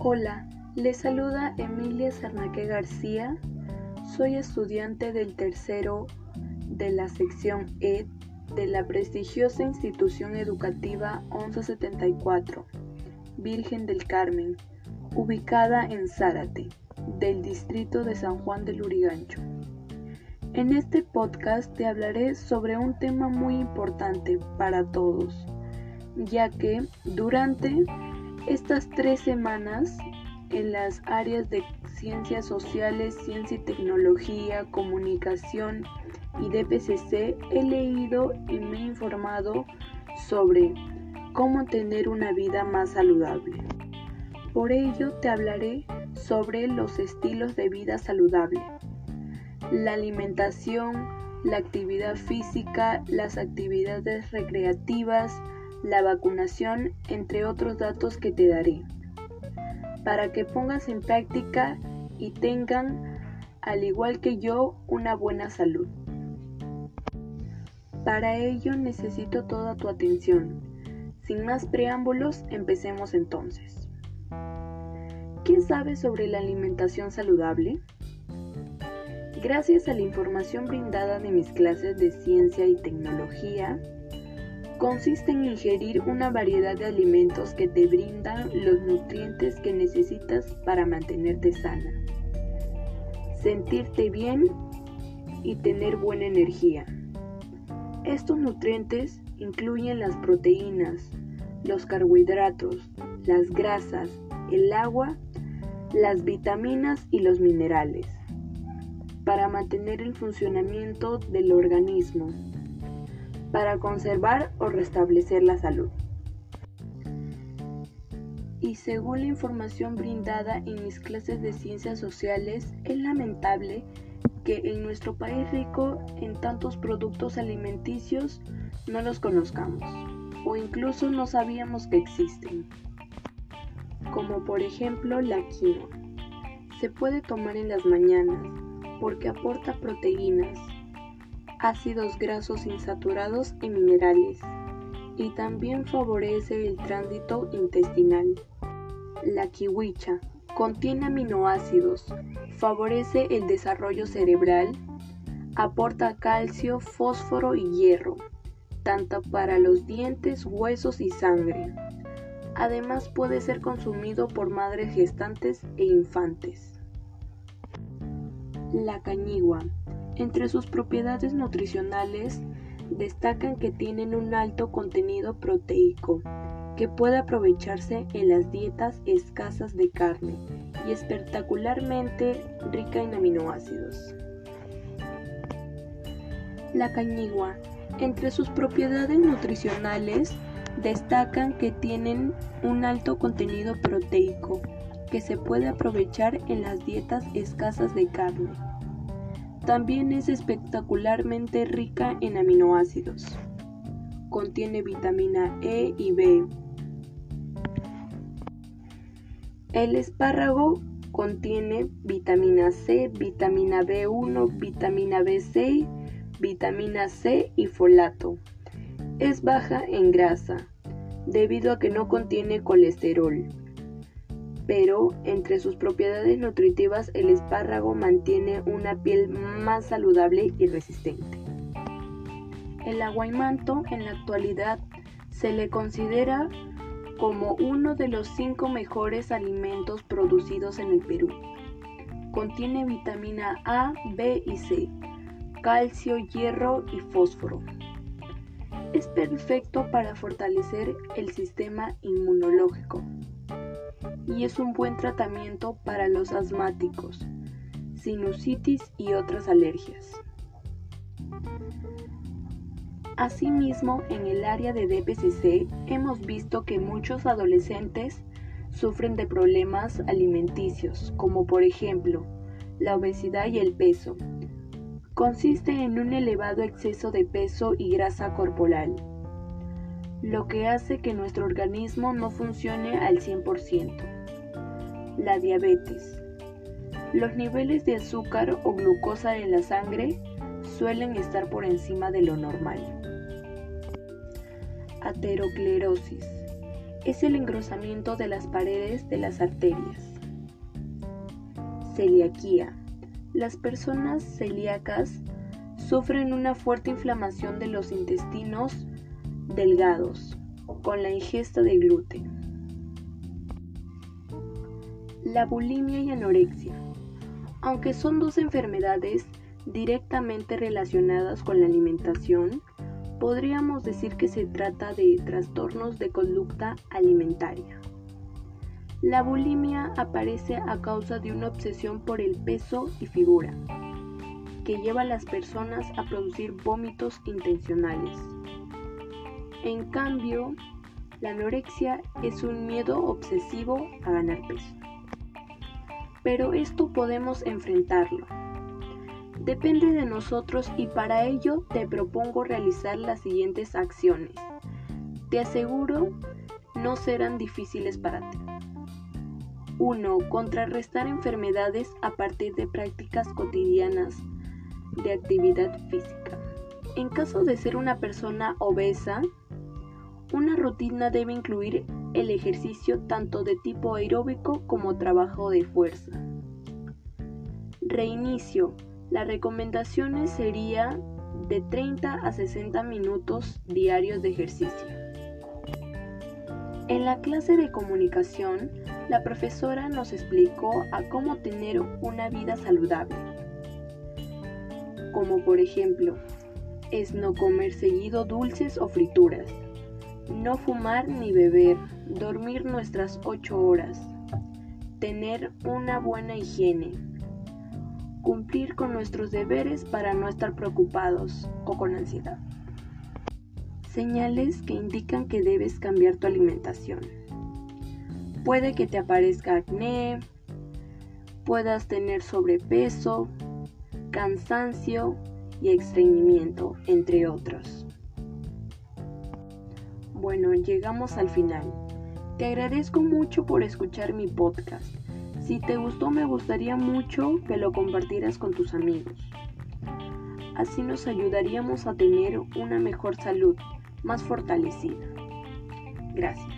Hola, les saluda Emilia Sarnaque García. Soy estudiante del tercero de la sección E de la prestigiosa institución educativa 1174, Virgen del Carmen, ubicada en Zárate, del distrito de San Juan del Urigancho. En este podcast te hablaré sobre un tema muy importante para todos, ya que durante estas tres semanas en las áreas de ciencias sociales, ciencia y tecnología, comunicación y DPCC he leído y me he informado sobre cómo tener una vida más saludable. Por ello te hablaré sobre los estilos de vida saludable, la alimentación, la actividad física, las actividades recreativas, la vacunación, entre otros datos que te daré, para que pongas en práctica y tengan, al igual que yo, una buena salud. Para ello necesito toda tu atención. Sin más preámbulos, empecemos entonces. ¿Qué sabes sobre la alimentación saludable? Gracias a la información brindada de mis clases de ciencia y tecnología, consiste en ingerir una variedad de alimentos que te brindan los nutrientes que necesitas para mantenerte sana, sentirte bien y tener buena energía. Estos nutrientes incluyen las proteínas, los carbohidratos, las grasas, el agua, las vitaminas y los minerales para mantener el funcionamiento del organismo para conservar o restablecer la salud. Y según la información brindada en mis clases de ciencias sociales, es lamentable que en nuestro país rico en tantos productos alimenticios no los conozcamos o incluso no sabíamos que existen. Como por ejemplo la quinoa. Se puede tomar en las mañanas porque aporta proteínas, ácidos grasos insaturados y minerales, y también favorece el tránsito intestinal. La kiwicha contiene aminoácidos, favorece el desarrollo cerebral, aporta calcio, fósforo y hierro, tanto para los dientes, huesos y sangre. Además puede ser consumido por madres gestantes e infantes. La cañigua entre sus propiedades nutricionales destacan que tienen un alto contenido proteico, que puede aprovecharse en las dietas escasas de carne y espectacularmente rica en aminoácidos. La cañigua, entre sus propiedades nutricionales, destacan que tienen un alto contenido proteico, que se puede aprovechar en las dietas escasas de carne también es espectacularmente rica en aminoácidos. Contiene vitamina E y B. El espárrago contiene vitamina C, vitamina B1, vitamina B6, vitamina C y folato. Es baja en grasa, debido a que no contiene colesterol pero entre sus propiedades nutritivas el espárrago mantiene una piel más saludable y resistente. El aguaimanto en la actualidad se le considera como uno de los cinco mejores alimentos producidos en el Perú. Contiene vitamina A, B y C, calcio, hierro y fósforo. Es perfecto para fortalecer el sistema inmunológico, y es un buen tratamiento para los asmáticos, sinusitis y otras alergias. Asimismo, en el área de DPCC hemos visto que muchos adolescentes sufren de problemas alimenticios, como por ejemplo la obesidad y el peso. Consiste en un elevado exceso de peso y grasa corporal, lo que hace que nuestro organismo no funcione al 100% la diabetes. Los niveles de azúcar o glucosa en la sangre suelen estar por encima de lo normal. Ateroclerosis. es el engrosamiento de las paredes de las arterias. Celiaquía. Las personas celíacas sufren una fuerte inflamación de los intestinos delgados con la ingesta de gluten. La bulimia y anorexia. Aunque son dos enfermedades directamente relacionadas con la alimentación, podríamos decir que se trata de trastornos de conducta alimentaria. La bulimia aparece a causa de una obsesión por el peso y figura, que lleva a las personas a producir vómitos intencionales. En cambio, la anorexia es un miedo obsesivo a ganar peso. Pero esto podemos enfrentarlo. Depende de nosotros y para ello te propongo realizar las siguientes acciones. Te aseguro no serán difíciles para ti. 1. Contrarrestar enfermedades a partir de prácticas cotidianas de actividad física. En caso de ser una persona obesa, una rutina debe incluir el ejercicio tanto de tipo aeróbico como trabajo de fuerza. Reinicio. Las recomendaciones sería de 30 a 60 minutos diarios de ejercicio. En la clase de comunicación, la profesora nos explicó a cómo tener una vida saludable, como por ejemplo, es no comer seguido dulces o frituras, no fumar ni beber, dormir nuestras 8 horas, tener una buena higiene, cumplir con nuestros deberes para no estar preocupados o con ansiedad. Señales que indican que debes cambiar tu alimentación. Puede que te aparezca acné, puedas tener sobrepeso, cansancio y estreñimiento, entre otros. Bueno, llegamos al final. Te agradezco mucho por escuchar mi podcast. Si te gustó me gustaría mucho que lo compartieras con tus amigos. Así nos ayudaríamos a tener una mejor salud, más fortalecida. Gracias.